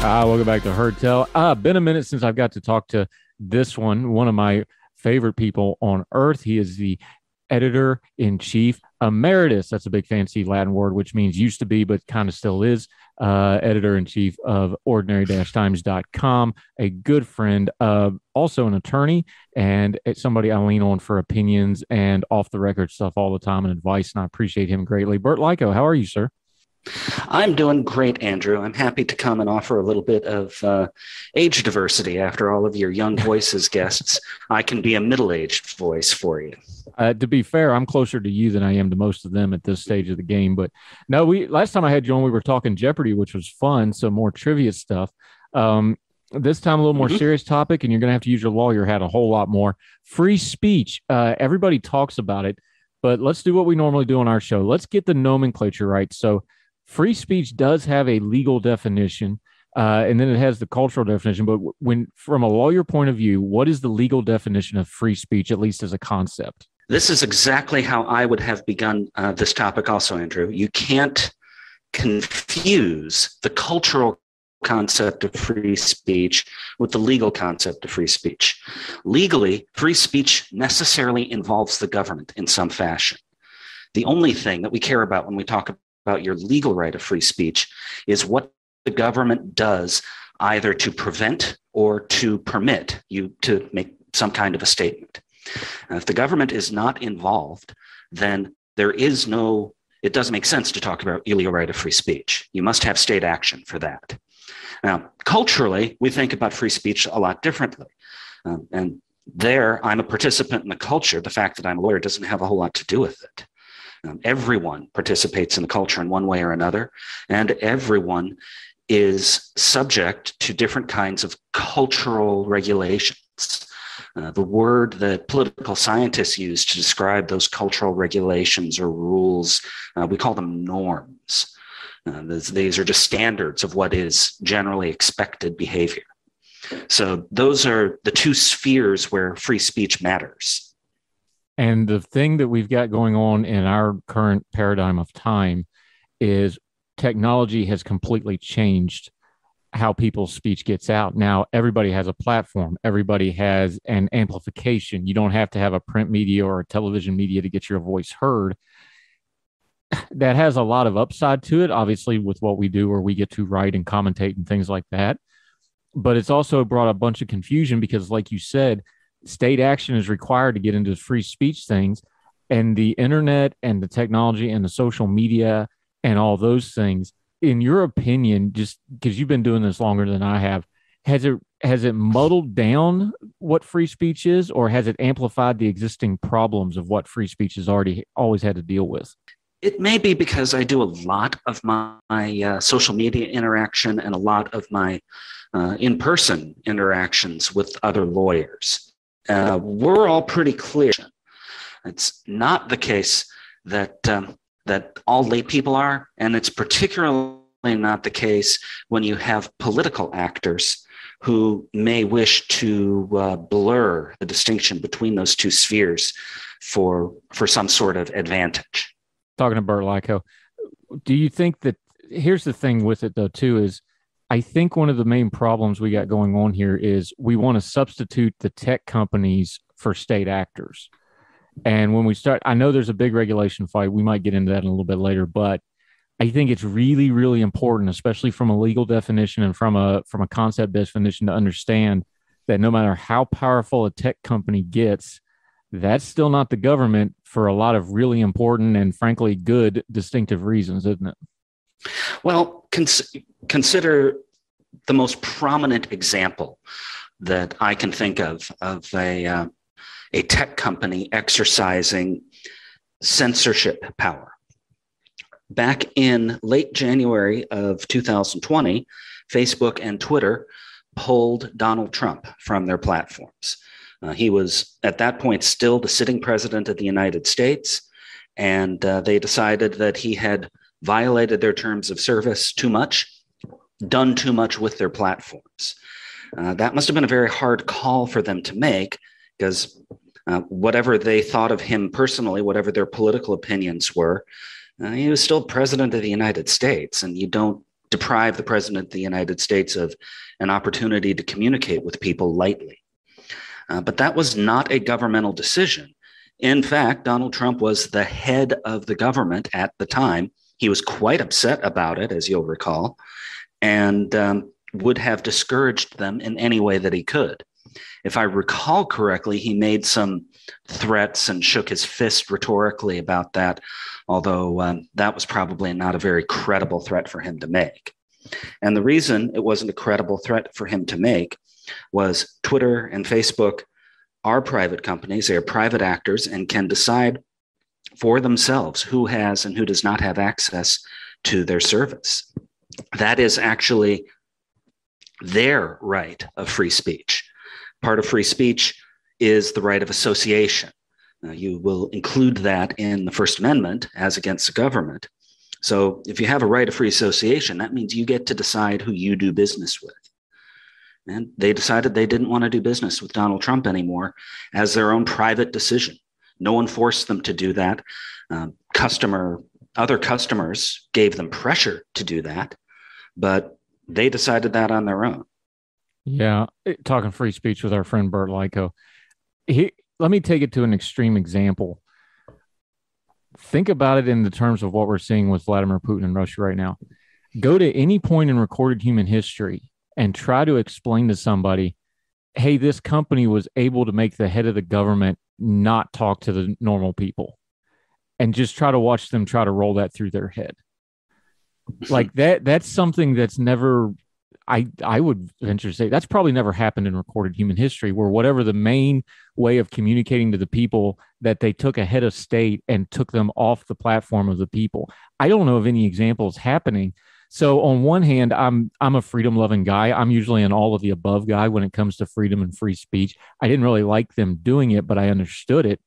Ah, welcome back to Heard Tell. Ah, been a minute since I've got to talk to this one, one of my favorite people on earth. He is the editor in chief emeritus. That's a big fancy Latin word, which means used to be, but kind of still is. Uh, editor in chief of ordinary times.com, a good friend, uh, also an attorney, and it's somebody I lean on for opinions and off the record stuff all the time and advice. And I appreciate him greatly. Burt Likko, how are you, sir? I'm doing great, Andrew. I'm happy to come and offer a little bit of uh, age diversity after all of your young voices guests. I can be a middle aged voice for you. Uh, to be fair, I'm closer to you than I am to most of them at this stage of the game. But no, we last time I had you on, we were talking Jeopardy, which was fun. So more trivia stuff. Um, this time, a little more mm-hmm. serious topic, and you're going to have to use your lawyer hat a whole lot more. Free speech. Uh, everybody talks about it, but let's do what we normally do on our show. Let's get the nomenclature right. So free speech does have a legal definition. Uh, and then it has the cultural definition. But when, from a lawyer point of view, what is the legal definition of free speech, at least as a concept? This is exactly how I would have begun uh, this topic, also, Andrew. You can't confuse the cultural concept of free speech with the legal concept of free speech. Legally, free speech necessarily involves the government in some fashion. The only thing that we care about when we talk about your legal right of free speech is what the government does either to prevent or to permit you to make some kind of a statement. And if the government is not involved, then there is no, it doesn't make sense to talk about illegal right of free speech. You must have state action for that. Now, culturally, we think about free speech a lot differently. Um, and there, I'm a participant in the culture. The fact that I'm a lawyer doesn't have a whole lot to do with it. Um, everyone participates in the culture in one way or another, and everyone is subject to different kinds of cultural regulations. Uh, the word that political scientists use to describe those cultural regulations or rules, uh, we call them norms. Uh, these, these are just standards of what is generally expected behavior. So, those are the two spheres where free speech matters. And the thing that we've got going on in our current paradigm of time is technology has completely changed how people's speech gets out. Now, everybody has a platform, everybody has an amplification. You don't have to have a print media or a television media to get your voice heard. That has a lot of upside to it, obviously, with what we do, where we get to write and commentate and things like that. But it's also brought a bunch of confusion because, like you said, state action is required to get into free speech things and the internet and the technology and the social media and all those things in your opinion just because you've been doing this longer than i have has it has it muddled down what free speech is or has it amplified the existing problems of what free speech has already always had to deal with? It may be because i do a lot of my, my uh, social media interaction and a lot of my uh, in-person interactions with other lawyers uh, we're all pretty clear. It's not the case that um, that all lay people are, and it's particularly not the case when you have political actors who may wish to uh, blur the distinction between those two spheres for for some sort of advantage. Talking to Burt Likko, do you think that here's the thing with it though too is I think one of the main problems we got going on here is we want to substitute the tech companies for state actors. And when we start, I know there's a big regulation fight. We might get into that in a little bit later, but I think it's really, really important, especially from a legal definition and from a from a concept definition, to understand that no matter how powerful a tech company gets, that's still not the government for a lot of really important and frankly good distinctive reasons, isn't it? Well, cons- consider the most prominent example that I can think of of a uh, a tech company exercising censorship power. Back in late January of 2020, Facebook and Twitter pulled Donald Trump from their platforms. Uh, he was at that point still the sitting president of the United States, and uh, they decided that he had violated their terms of service too much, done too much with their platforms. Uh, that must have been a very hard call for them to make because uh, whatever they thought of him personally, whatever their political opinions were, uh, he was still president of the United States, and you don't deprive the president of the United States of an opportunity to communicate with people lightly. Uh, but that was not a governmental decision. In fact, Donald Trump was the head of the government at the time. He was quite upset about it, as you'll recall, and um, would have discouraged them in any way that he could. If I recall correctly, he made some threats and shook his fist rhetorically about that, although um, that was probably not a very credible threat for him to make. And the reason it wasn't a credible threat for him to make was Twitter and Facebook are private companies, they are private actors and can decide for themselves who has and who does not have access to their service. That is actually their right of free speech. Part of free speech is the right of association. Uh, you will include that in the First Amendment as against the government. So if you have a right of free association, that means you get to decide who you do business with. And they decided they didn't want to do business with Donald Trump anymore as their own private decision. No one forced them to do that. Um, customer, other customers gave them pressure to do that, but they decided that on their own. Yeah, talking free speech with our friend Burt Likko. He, let me take it to an extreme example. Think about it in the terms of what we're seeing with Vladimir Putin and Russia right now. Go to any point in recorded human history and try to explain to somebody, hey, this company was able to make the head of the government not talk to the normal people and just try to watch them try to roll that through their head. Like that, that's something that's never I I would venture to say that's probably never happened in recorded human history where whatever the main way of communicating to the people that they took a head of state and took them off the platform of the people. I don't know of any examples happening. So on one hand, I'm I'm a freedom loving guy. I'm usually an all of the above guy when it comes to freedom and free speech. I didn't really like them doing it, but I understood it.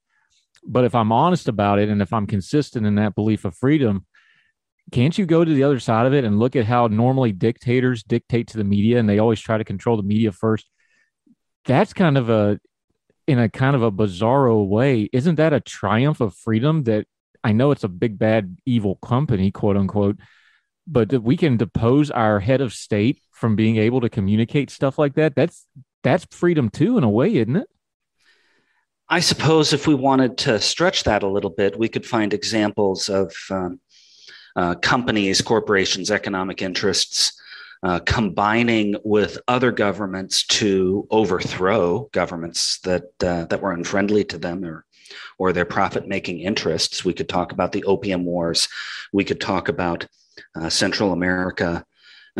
But if I'm honest about it and if I'm consistent in that belief of freedom, can't you go to the other side of it and look at how normally dictators dictate to the media and they always try to control the media first? That's kind of a, in a kind of a bizarro way, isn't that a triumph of freedom that I know it's a big, bad, evil company, quote unquote, but we can depose our head of state from being able to communicate stuff like that? That's, that's freedom too, in a way, isn't it? I suppose if we wanted to stretch that a little bit, we could find examples of um, uh, companies, corporations, economic interests uh, combining with other governments to overthrow governments that uh, that were unfriendly to them or or their profit making interests. We could talk about the opium wars. We could talk about Central America.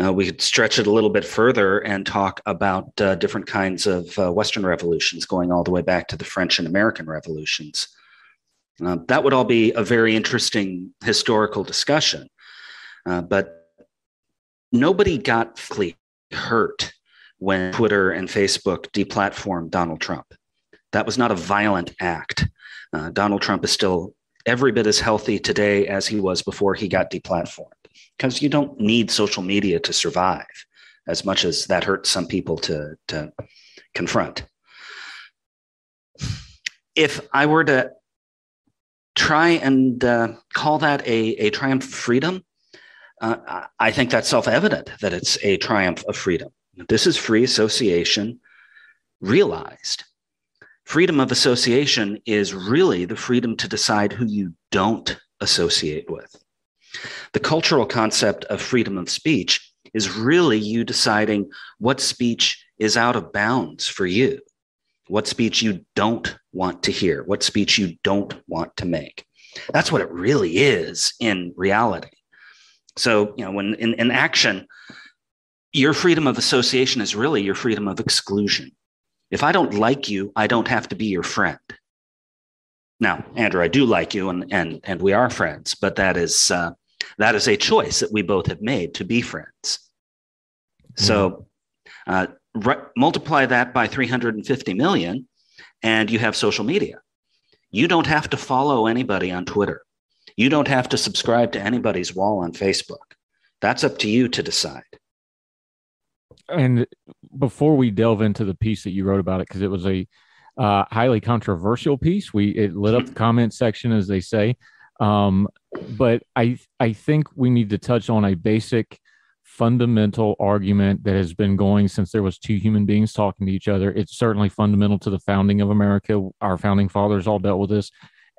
Uh, we could stretch it a little bit further and talk about uh, different kinds of Western revolutions, going all the way back to the French and American revolutions. Uh, that would all be a very interesting historical discussion. Uh, but nobody got hurt when Twitter and Facebook deplatformed Donald Trump. That was not a violent act. Uh, Donald Trump is still every bit as healthy today as he was before he got deplatformed because you don't need social media to survive as much as that hurts some people to, to confront. If I were to try and uh, call that a, a triumph of freedom, uh, I think that's self evident that it's a triumph of freedom. This is free association realized. Freedom of association is really the freedom to decide who you don't associate with. The cultural concept of freedom of speech is really you deciding what speech is out of bounds for you, what speech you don't want to hear, what speech you don't want to make. That's what it really is in reality. So, you know, when in, in action, your freedom of association is really your freedom of exclusion. If I don't like you, I don't have to be your friend. Now, Andrew, I do like you, and and and we are friends, but that is uh, that is a choice that we both have made to be friends. Mm-hmm. So, uh, re- multiply that by 350 million, and you have social media. You don't have to follow anybody on Twitter. You don't have to subscribe to anybody's wall on Facebook. That's up to you to decide. And before we delve into the piece that you wrote about it, because it was a uh, highly controversial piece, we it lit up the comment section, as they say. Um, but I I think we need to touch on a basic fundamental argument that has been going since there was two human beings talking to each other. It's certainly fundamental to the founding of America. Our founding fathers all dealt with this,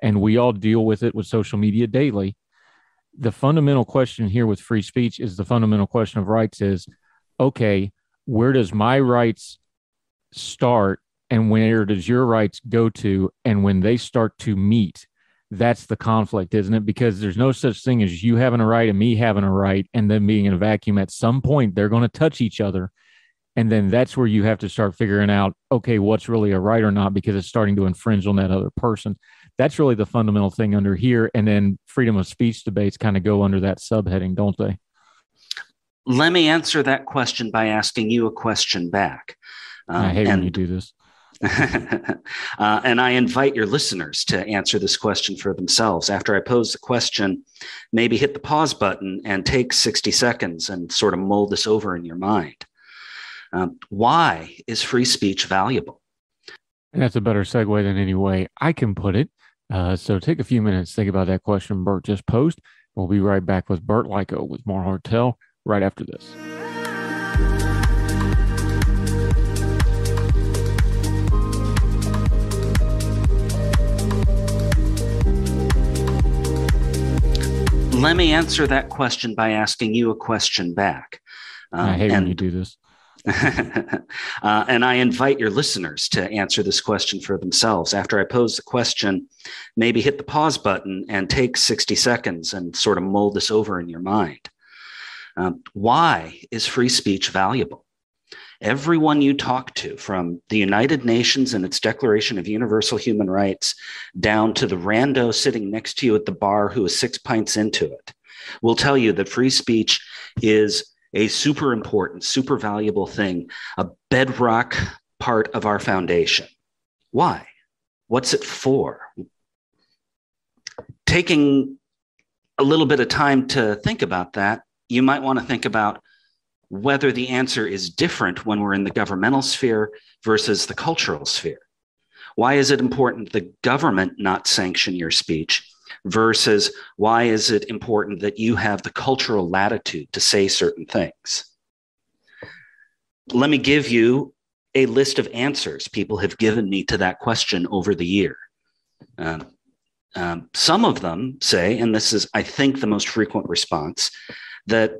and we all deal with it with social media daily. The fundamental question here with free speech is the fundamental question of rights is okay, where does my rights start and where does your rights go to? And when they start to meet, that's the conflict, isn't it? Because there's no such thing as you having a right and me having a right and then being in a vacuum. At some point, they're going to touch each other. And then that's where you have to start figuring out, okay, what's really a right or not, because it's starting to infringe on that other person. That's really the fundamental thing under here. And then freedom of speech debates kind of go under that subheading, don't they? Let me answer that question by asking you a question back. Um, I hate and, when you do this. uh, and I invite your listeners to answer this question for themselves. After I pose the question, maybe hit the pause button and take 60 seconds and sort of mold this over in your mind. Um, why is free speech valuable? And that's a better segue than any way I can put it. Uh, so take a few minutes, think about that question Burt just posed. We'll be right back with Burt Likko with more Heard Tell right after this. Let me answer that question by asking you a question back. Um, I hate and, when you do this. uh, and I invite your listeners to answer this question for themselves. After I pose the question, maybe hit the pause button and take 60 seconds and sort of mold this over in your mind. Um, why is free speech valuable? Everyone you talk to, from the United Nations and its Declaration of Universal Human Rights down to the rando sitting next to you at the bar who is six pints into it, will tell you that free speech is a super important, super valuable thing, a bedrock part of our foundation. Why? What's it for? Taking a little bit of time to think about that, you might want to think about whether the answer is different when we're in the governmental sphere versus the cultural sphere. Why is it important the government not sanction your speech versus why is it important that you have the cultural latitude to say certain things? Let me give you a list of answers people have given me to that question over the year. Um, um, some of them say, and this is, I think, the most frequent response, that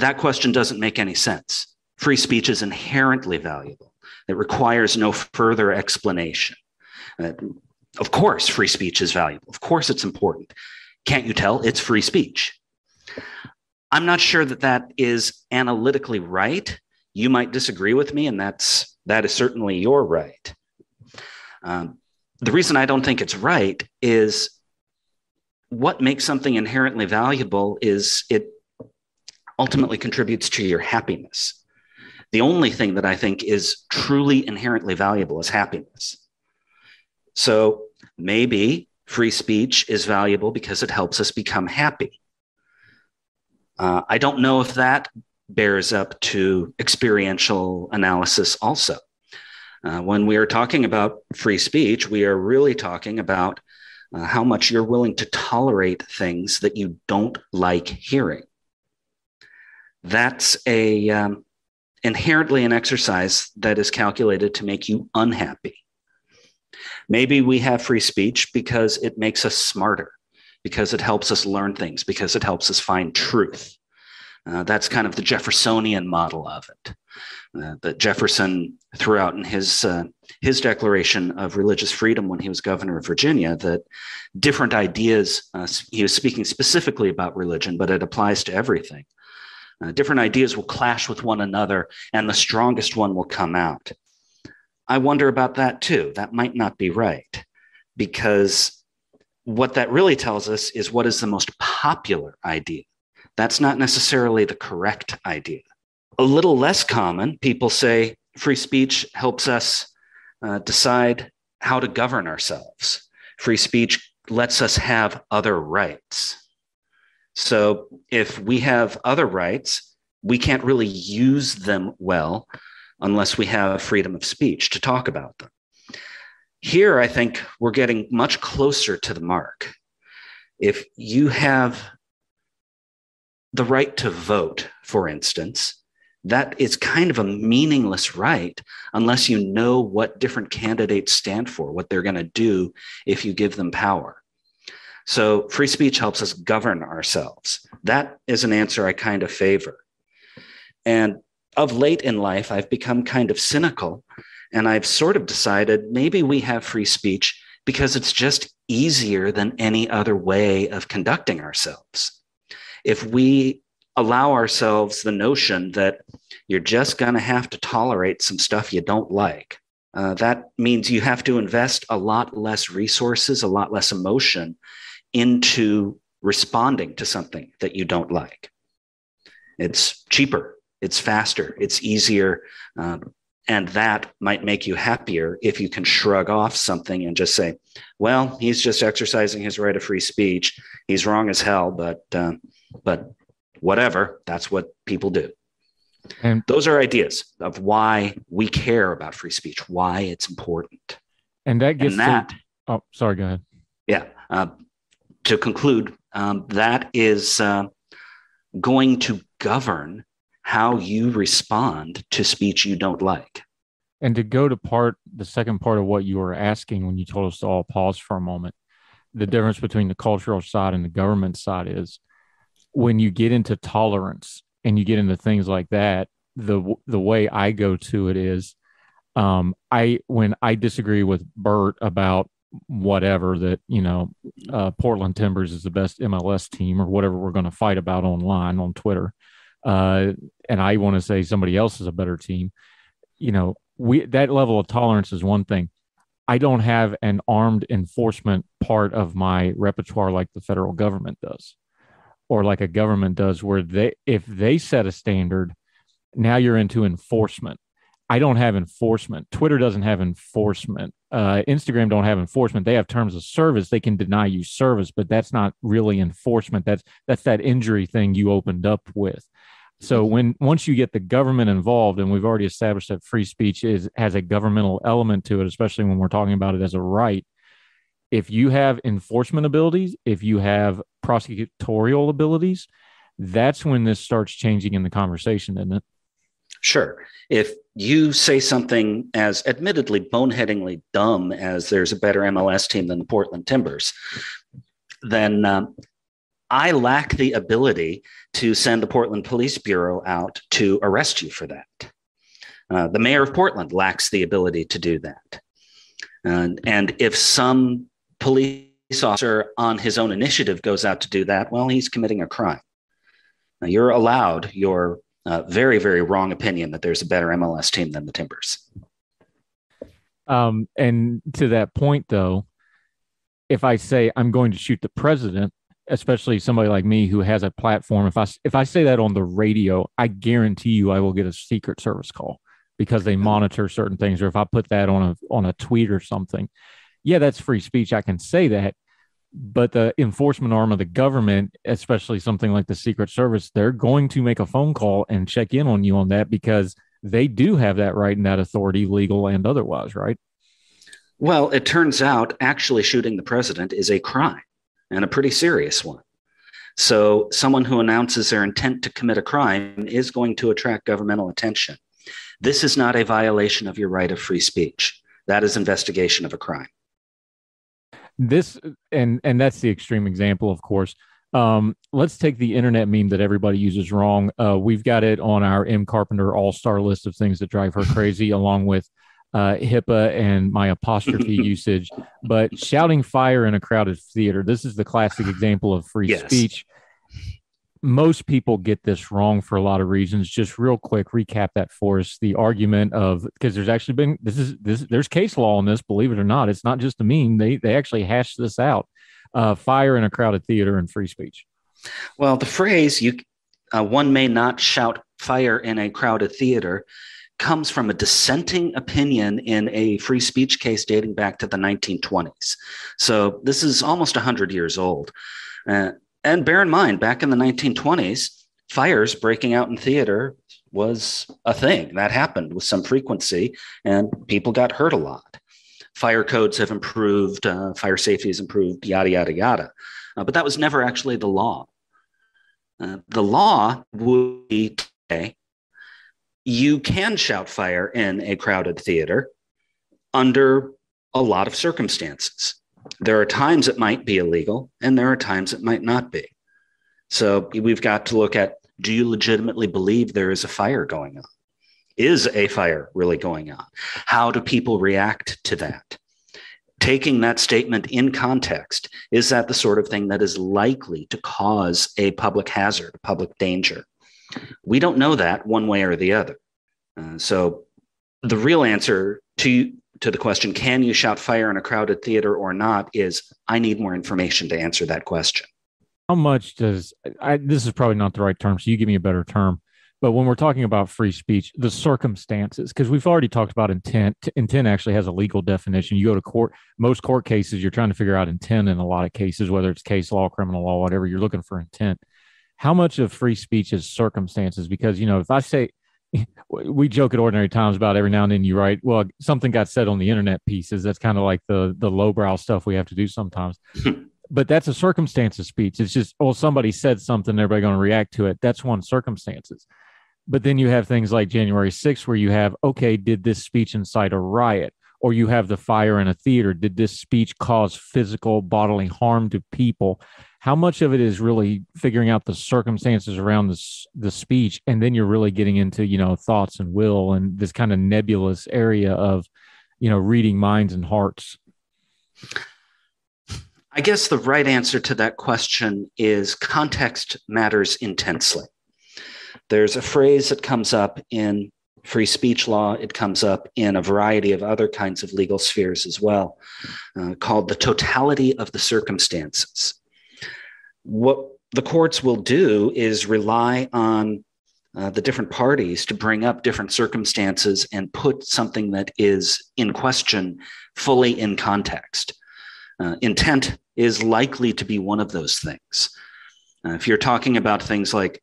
that question doesn't make any sense. Free speech is inherently valuable. It requires no further explanation. Uh, of course, free speech is valuable. Of course, it's important. Can't you tell? It's free speech. I'm not sure that that is analytically right. You might disagree with me, and that's that is certainly your right. Um, the reason I don't think it's right is what makes something inherently valuable is it ultimately contributes to your happiness. The only thing that I think is truly inherently valuable is happiness. So maybe free speech is valuable because it helps us become happy. Uh, I don't know if that bears up to experiential analysis also. Uh, when we are talking about free speech, we are really talking about uh, how much you're willing to tolerate things that you don't like hearing that's a um, inherently an exercise that is calculated to make you unhappy. Maybe we have free speech because it makes us smarter. because it helps us learn things, because it helps us find truth. Uh, that's kind of the Jeffersonian model of it. Uh, that Jefferson threw out in his uh, his Declaration of Religious Freedom when he was governor of Virginia that different ideas. Uh, he was speaking specifically about religion, but it applies to everything. Uh, different ideas will clash with one another, and the strongest one will come out. I wonder about that too. That might not be right, because what that really tells us is what is the most popular idea. That's not necessarily the correct idea. A little less common, people say free speech helps us uh, decide how to govern ourselves. Free speech lets us have other rights. So if we have other rights, we can't really use them well unless we have freedom of speech to talk about them. Here, I think we're getting much closer to the mark. If you have the right to vote, for instance, that is kind of a meaningless right unless you know what different candidates stand for, what they're going to do if you give them power. So, free speech helps us govern ourselves. That is an answer I kind of favor. And of late in life, I've become kind of cynical and I've sort of decided maybe we have free speech because it's just easier than any other way of conducting ourselves if we allow ourselves the notion that you're just going to have to tolerate some stuff you don't like, uh, that means you have to invest a lot less resources, a lot less emotion into responding to something that you don't like. It's cheaper, it's faster, it's easier. Um, and that might make you happier if you can shrug off something and just say, well, he's just exercising his right of free speech. He's wrong as hell, but uh, but whatever, that's what people do. And those are ideas of why we care about free speech, why it's important. And that gets and that. To, oh, sorry. Go ahead. Yeah. Uh, to conclude, um, that is uh, going to govern how you respond to speech you don't like. And to go to part, the second part of what you were asking when you told us to all pause for a moment, the difference between the cultural side and the government side is when you get into tolerance and you get into things like that, the the way I go to it is, um, I when I disagree with Burt about whatever that you know, uh, Portland Timbers is the best MLS team or whatever we're going to fight about online on Twitter, uh, and I want to say somebody else is a better team. You know, we that level of tolerance is one thing. I don't have an armed enforcement part of my repertoire like the federal government does or like a government does where they if they set a standard now you're into enforcement i don't have enforcement. Twitter doesn't have enforcement. Uh, instagram don't have enforcement. They have terms of service. They can deny you service but that's not really enforcement. That's that's that injury thing you opened up with. So when once you get the government involved and we've already established that free speech is has a governmental element to it especially when we're talking about it as a right if you have enforcement abilities, if you have prosecutorial abilities, that's when this starts changing in the conversation, isn't it? Sure. If you say something as admittedly boneheadingly dumb as there's a better MLS team than the Portland Timbers, then um, I lack the ability to send the Portland Police Bureau out to arrest you for that. Uh, the mayor of Portland lacks the ability to do that. And, and if some police officer on his own initiative goes out to do that, well, he's committing a crime. Now, you're allowed your uh, very, very wrong opinion that there's a better MLS team than the Timbers. Um, and to that point, though, if I say I'm going to shoot the president, especially somebody like me who has a platform, if I if I say that on the radio, I guarantee you I will get a Secret Service call because they monitor certain things. Or if I put that on a on a tweet or something, yeah, that's free speech. I can say that. But the enforcement arm of the government, especially something like the Secret Service, they're going to make a phone call and check in on you on that because they do have that right and that authority, legal and otherwise, right? Well, it turns out actually shooting the president is a crime and a pretty serious one. So, someone who announces their intent to commit a crime is going to attract governmental attention. This is not a violation of your right of free speech. That is investigation of a crime. This and and that's the extreme example, of course. Um, let's take the internet meme that everybody uses wrong. Uh, we've got it on our Em Carpenter All Star list of things that drive her crazy, along with uh, HIPAA and my apostrophe usage. But shouting fire in a crowded theater, this is the classic example of free yes. speech. Most people get this wrong for a lot of reasons. Just real quick, recap that for us. The argument of because there's actually been this is this there's case law on this, believe it or not. It's not just a meme. They they actually hashed this out. Uh, fire in a crowded theater and free speech. Well, the phrase "you uh, one may not shout fire in a crowded theater" comes from a dissenting opinion in a free speech case dating back to the 1920s. So this is almost 100 years old. Uh, and bear in mind, back in the 1920s, fires breaking out in theater was a thing that happened with some frequency, and people got hurt a lot. Fire codes have improved, uh, fire safety has improved, yada, yada, yada. Uh, but that was never actually the law. Uh, the law would be today you can shout fire in a crowded theater under a lot of circumstances. There are times it might be illegal, and there are times it might not be. So we've got to look at do you legitimately believe there is a fire going on? Is a fire really going on? How do people react to that? Taking that statement in context, is that the sort of thing that is likely to cause a public hazard, a public danger? We don't know that one way or the other. Uh, so the real answer to to the question, can you shout fire in a crowded theater or not, is I need more information to answer that question. How much does I, this is probably not the right term, so you give me a better term. But when we're talking about free speech, the circumstances, because we've already talked about intent. Intent actually has a legal definition. You go to court, most court cases, you're trying to figure out intent in a lot of cases, whether it's case law, criminal law, whatever, you're looking for intent how much of free speech is circumstances? Because, you know, if I say, we joke at ordinary times about every now and then you write, well, something got said on the internet pieces. That's kind of like the, the lowbrow stuff we have to do sometimes. but that's a circumstances speech. It's just, oh, somebody said something, everybody going to react to it. That's one circumstances. But then you have things like January 6th, where you have, okay, did this speech incite a riot? Or you have the fire in a theater. Did this speech cause physical bodily harm to people? How much of it is really figuring out the circumstances around this the speech and then you're really getting into you know thoughts and will and this kind of nebulous area of you know reading minds and hearts? I guess the right answer to that question is context matters intensely. There's a phrase that comes up in free speech law. It comes up in a variety of other kinds of legal spheres as well uh, called the totality of the circumstances what the courts will do is rely on uh, the different parties to bring up different circumstances and put something that is in question fully in context. Uh, intent is likely to be one of those things. Uh, if you're talking about things like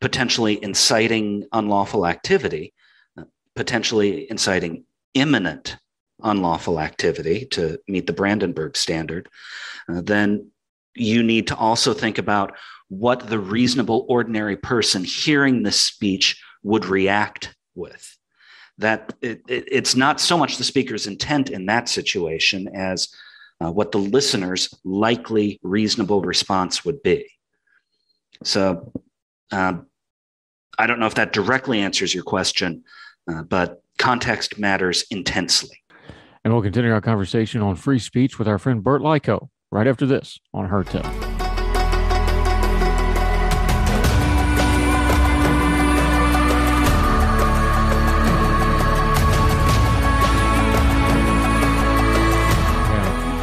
potentially inciting unlawful activity, uh, potentially inciting imminent unlawful activity to meet the Brandenburg standard, uh, then you need to also think about what the reasonable ordinary person hearing this speech would react with. That it, it, it's not so much the speaker's intent in that situation as uh, what the listener's likely reasonable response would be. So uh, i don't know if that directly answers your question uh, but context matters intensely. And we'll continue our conversation on free speech with our friend Burt Likko right after this on Heard Tell.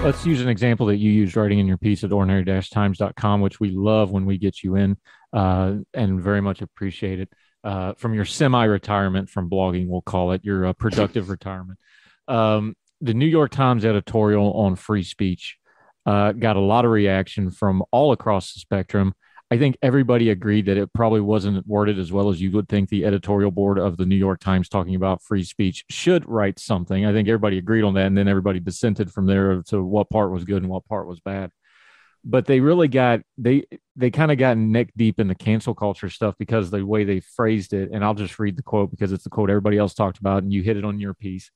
let's use an example that you used writing in your piece at ordinary-times.com, which we love when we get you in uh, and very much appreciate it. Uh, from your semi-retirement from blogging, we'll call it your uh, productive retirement. Um, the New York Times editorial on free speech uh, got a lot of reaction from all across the spectrum. I think everybody agreed that it probably wasn't worded as well as you would think the editorial board of the New York Times talking about free speech should write something. I think everybody agreed on that, and then everybody dissented from there to what part was good and what part was bad. But they really got they they kind of got neck deep in the cancel culture stuff because the way they phrased it. And I'll just read the quote because it's the quote everybody else talked about, and you hit it on your piece.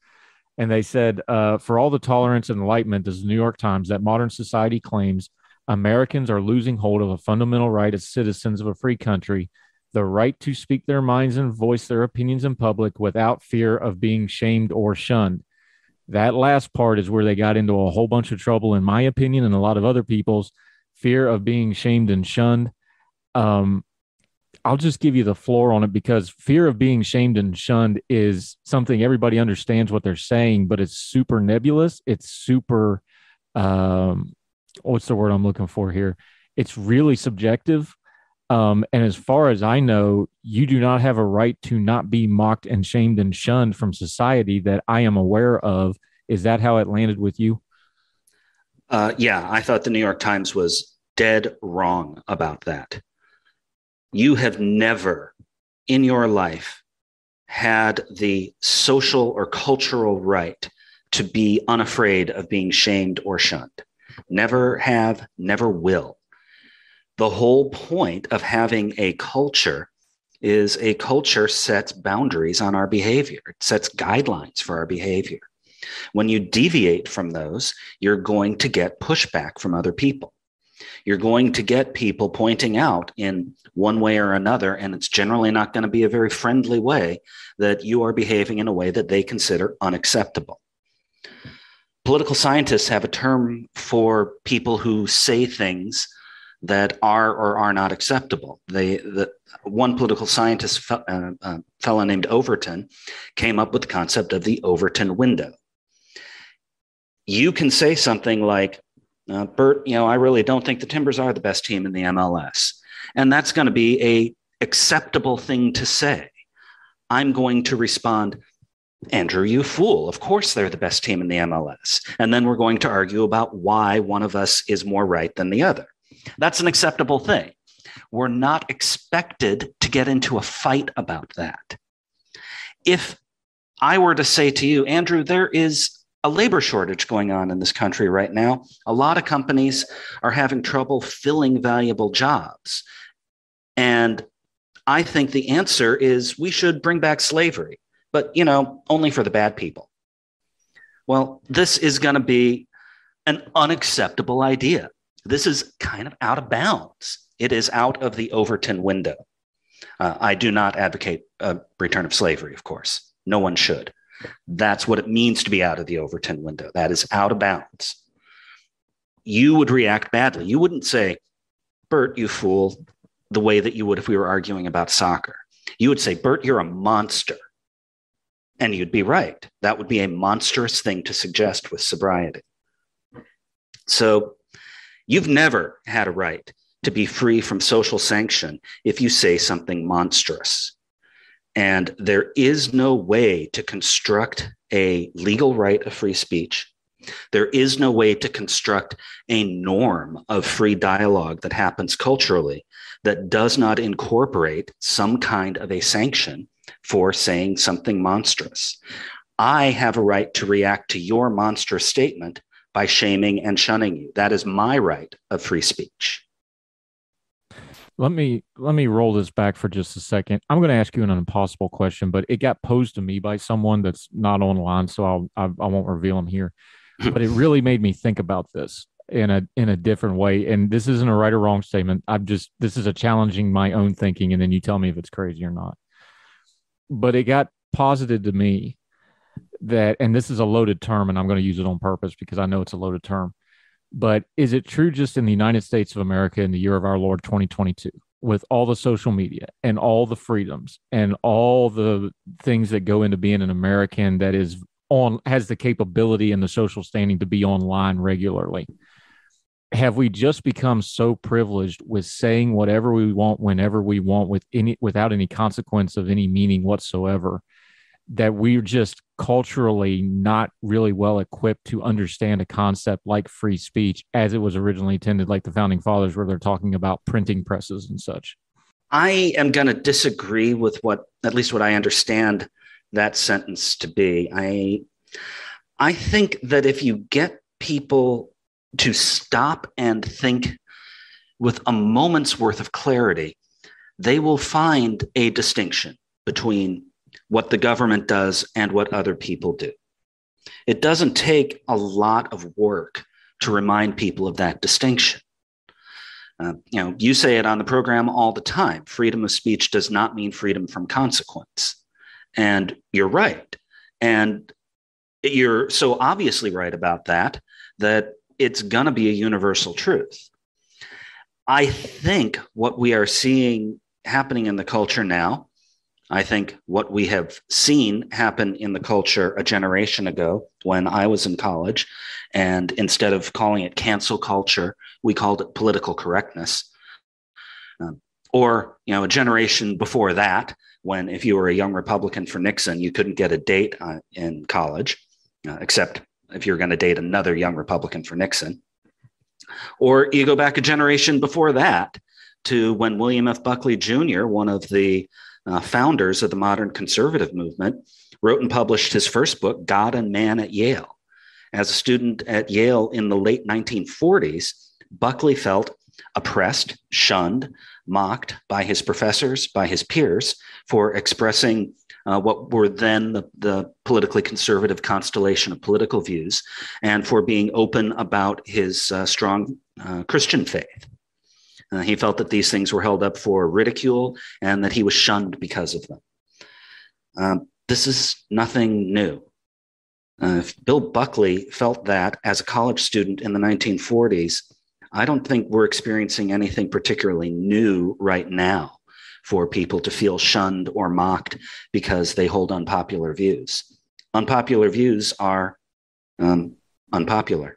And they said, uh, for all the tolerance and enlightenment, as the New York Times, that modern society claims Americans are losing hold of a fundamental right as citizens of a free country, the right to speak their minds and voice their opinions in public without fear of being shamed or shunned. That last part is where they got into a whole bunch of trouble, in my opinion, and a lot of other people's fear of being shamed and shunned. Um, I'll just give you the floor on it because fear of being shamed and shunned is something everybody understands what they're saying, but it's super nebulous. It's super, um, what's the word I'm looking for here? It's really subjective. Um, and as far as I know, you do not have a right to not be mocked and shamed and shunned from society that I am aware of. Is that how it landed with you? Uh, yeah, I thought the New York Times was dead wrong about that. You have never in your life had the social or cultural right to be unafraid of being shamed or shunned. Never have, never will. The whole point of having a culture is a culture sets boundaries on our behavior, it sets guidelines for our behavior. When you deviate from those, you're going to get pushback from other people. You're going to get people pointing out in one way or another, and it's generally not going to be a very friendly way that you are behaving in a way that they consider unacceptable. Political scientists have a term for people who say things that are or are not acceptable. They, the, one political scientist, uh, a fellow named Overton, came up with the concept of the Overton window you can say something like, uh, Burt, you know, I really don't think the Timbers are the best team in the MLS. And that's going to be a acceptable thing to say. I'm going to respond, Andrew, you fool. Of course they're the best team in the MLS. And then we're going to argue about why one of us is more right than the other. That's an acceptable thing. We're not expected to get into a fight about that. If I were to say to you, Andrew, there is a labor shortage going on in this country right now. A lot of companies are having trouble filling valuable jobs. And I think the answer is we should bring back slavery, but you know, only for the bad people. Well, this is going to be an unacceptable idea. This is kind of out of bounds. It is out of the Overton window. Uh, I do not advocate a return of slavery, of course. No one should. That's what it means to be out of the Overton window. That is out of bounds. You would react badly. You wouldn't say, Burt, you fool, the way that you would if we were arguing about soccer. You would say, Burt, you're a monster. And you'd be right. That would be a monstrous thing to suggest with sobriety. So you've never had a right to be free from social sanction if you say something monstrous. And there is no way to construct a legal right of free speech. There is no way to construct a norm of free dialogue that happens culturally that does not incorporate some kind of a sanction for saying something monstrous. I have a right to react to your monstrous statement by shaming and shunning you. That is my right of free speech let me let me roll this back for just a second. I'm going to ask you an impossible question, but it got posed to me by someone that's not online, so I'll I, I won't reveal them here. but it really made me think about this in a in a different way. And this isn't a right or wrong statement. I'm just this is a challenging my own thinking, and then you tell me if it's crazy or not. But it got posited to me that, and this is a loaded term, and I'm going to use it on purpose because I know it's a loaded term but is it true just in the United States of America in the year of our Lord 2022 with all the social media and all the freedoms and all the things that go into being an American that is on has the capability and the social standing to be online regularly? Have we just become so privileged with saying whatever we want whenever we want with any without any consequence of any meaning whatsoever that we're just culturally not really well equipped to understand a concept like free speech as it was originally intended, like the founding fathers, where they're talking about printing presses and such. I am going to disagree with what, at least what I understand that sentence to be. I, I think that if you get people to stop and think with a moment's worth of clarity, they will find a distinction between what the government does and what other people do. it doesn't take a lot of work to remind people of that distinction. Uh, you know, you say it on the program all the time. Freedom of speech does not mean freedom from consequence. And you're right. And you're so obviously right about that, that it's going to be a universal truth. I think what we are seeing happening in the culture now, I think what we have seen happen in the culture a generation ago when I was in college, and instead of calling it cancel culture, we called it political correctness. Um, or, you know, a generation before that, when if you were a young Republican for Nixon, you couldn't get a date uh, in college, uh, except if you're going to date another young Republican for Nixon. Or you go back a generation before that to when William F. Buckley Jr., one of the uh, founders of the modern conservative movement, wrote and published his first book, God and Man at Yale. As a student at Yale in the late 1940s, Buckley felt oppressed, shunned, mocked by his professors, by his peers for expressing uh, what were then the, the, politically conservative constellation of political views and for being open about his uh, strong uh, Christian faith. Uh, he felt that these things were held up for ridicule and that he was shunned because of them. Um, this is nothing new. Uh, Bill Buckley felt that as a college student in the 1940s, I don't think we're experiencing anything particularly new right now for people to feel shunned or mocked because they hold unpopular views. Unpopular views are um, unpopular.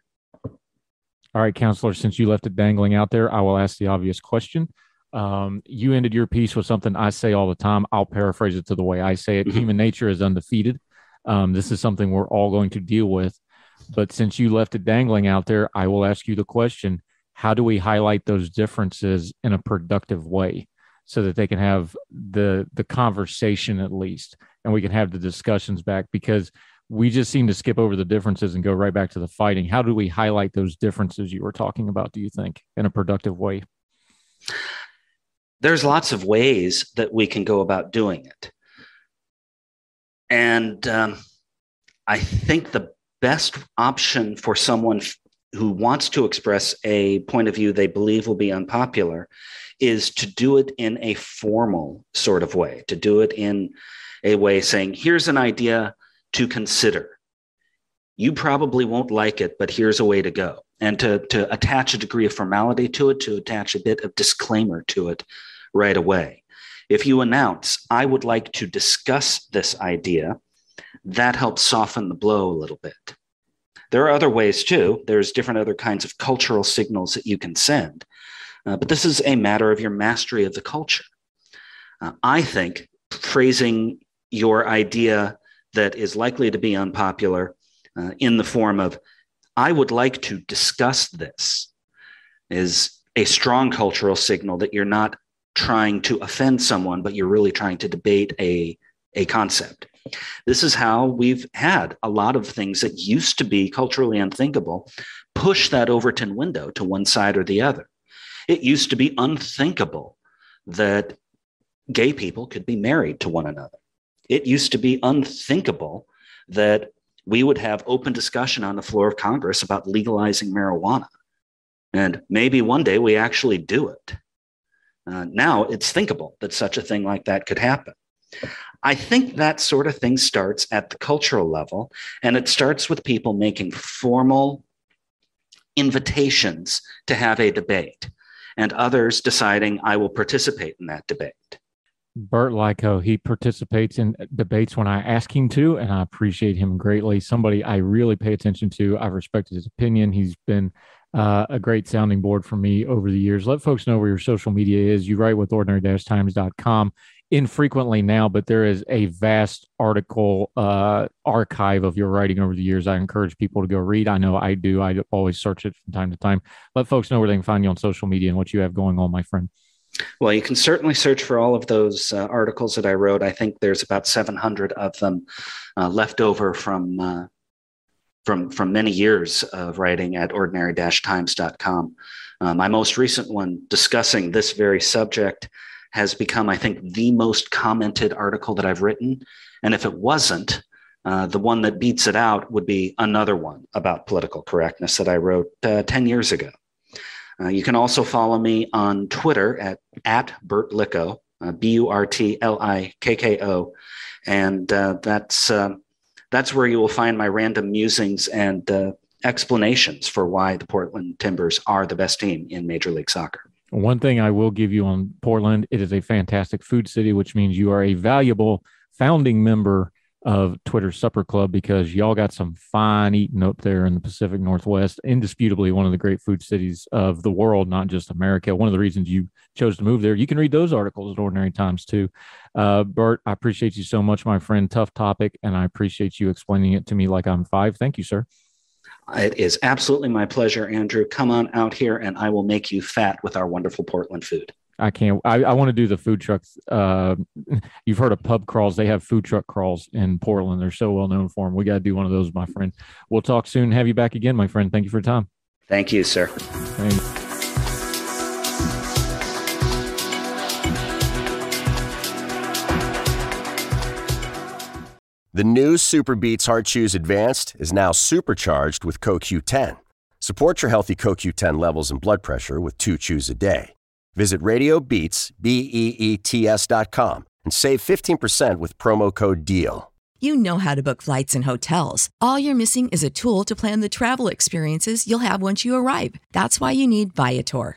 All right, counselor, since you left it dangling out there, I will ask the obvious question. Um, you ended your piece with something I say all the time. I'll paraphrase it to the way I say it. Mm-hmm. Human nature is undefeated. Um, this is something we're all going to deal with. But since you left it dangling out there, I will ask you the question how do we highlight those differences in a productive way so that they can have the the conversation at least and we can have the discussions back because we just seem to skip over the differences and go right back to the fighting. How do we highlight those differences you were talking about do you think in a productive way? There's lots of ways that we can go about doing it. And um, i think the best option for someone who wants to express a point of view they believe will be unpopular is to do it in a formal sort of way, to do it in a way saying, here's an idea to consider. You probably won't like it, but here's a way to go. And to, to attach a degree of formality to it, to attach a bit of disclaimer to it right away. If you announce, I would like to discuss this idea, that helps soften the blow a little bit. There are other ways too. There's different other kinds of cultural signals that you can send. Uh, but this is a matter of your mastery of the culture. Uh, I think phrasing your idea that is likely to be unpopular uh, in the form of, I would like to discuss this, is a strong cultural signal that you're not trying to offend someone, but you're really trying to debate a, a concept. This is how we've had a lot of things that used to be culturally unthinkable push that Overton window to one side or the other. It used to be unthinkable that gay people could be married to one another. It used to be unthinkable that we would have open discussion on the floor of Congress about legalizing marijuana. And maybe one day we actually do it. Uh, now it's thinkable that such a thing like that could happen. I think that sort of thing starts at the cultural level, and it starts with people making formal invitations to have a debate, and others deciding, I will participate in that debate. Burt Likko, he participates in debates when I ask him to, and I appreciate him greatly. Somebody I really pay attention to. I've respected his opinion. He's been uh, a great sounding board for me over the years. Let folks know where your social media is. You write with ordinary-times.com infrequently now, but there is a vast article uh, archive of your writing over the years. I encourage people to go read. I know I do. I always search it from time to time. Let folks know where they can find you on social media and what you have going on, my friend. Well, you can certainly search for all of those uh, articles that I wrote. I think there's about 700 of them uh, left over from uh, from from many years of writing at ordinary-times.com. Uh, my most recent one discussing this very subject has become, I think, the most commented article that I've written. And if it wasn't, Uh, the one that beats it out would be another one about political correctness that I wrote uh, 10 years ago. Uh, you can also follow me on Twitter at, at Burt Likko, uh, B U R T L I K K O. And uh, that's, uh, that's where you will find my random musings and explanations for why the Portland Timbers are the best team in Major League Soccer. One thing I will give you on Portland, it is a fantastic food city, which means you are a valuable founding member of Twitter Supper Club because y'all got some fine eating up there in the Pacific Northwest. Indisputably one of the great food cities of the world, not just America. One of the reasons you chose to move there. You can read those articles at Ordinary Times too. Uh, Burt, I appreciate you so much, my friend. Tough topic, and I appreciate you explaining it to me like I'm five. Thank you, sir. It is absolutely my pleasure, Andrew. Come on out here and I will make you fat with our wonderful Portland food. I can't. I, I want to do the food trucks. Uh, you've heard of pub crawls. They have food truck crawls in Portland. They're so well known for them. We got to do one of those, my friend. We'll talk soon. Have you back again, my friend. Thank you for your time. Thank you, sir. The new SuperBeets Heart Chews Advanced is now supercharged with CoQ10. Support your healthy CoQ10 levels and blood pressure with two chews a day. Visit RadioBeats, B-E-E-T-S dot com and save 15% with promo code DEAL. You know how to book flights and hotels. All you're missing is a tool to plan the travel experiences you'll have once you arrive. That's why you need Viator.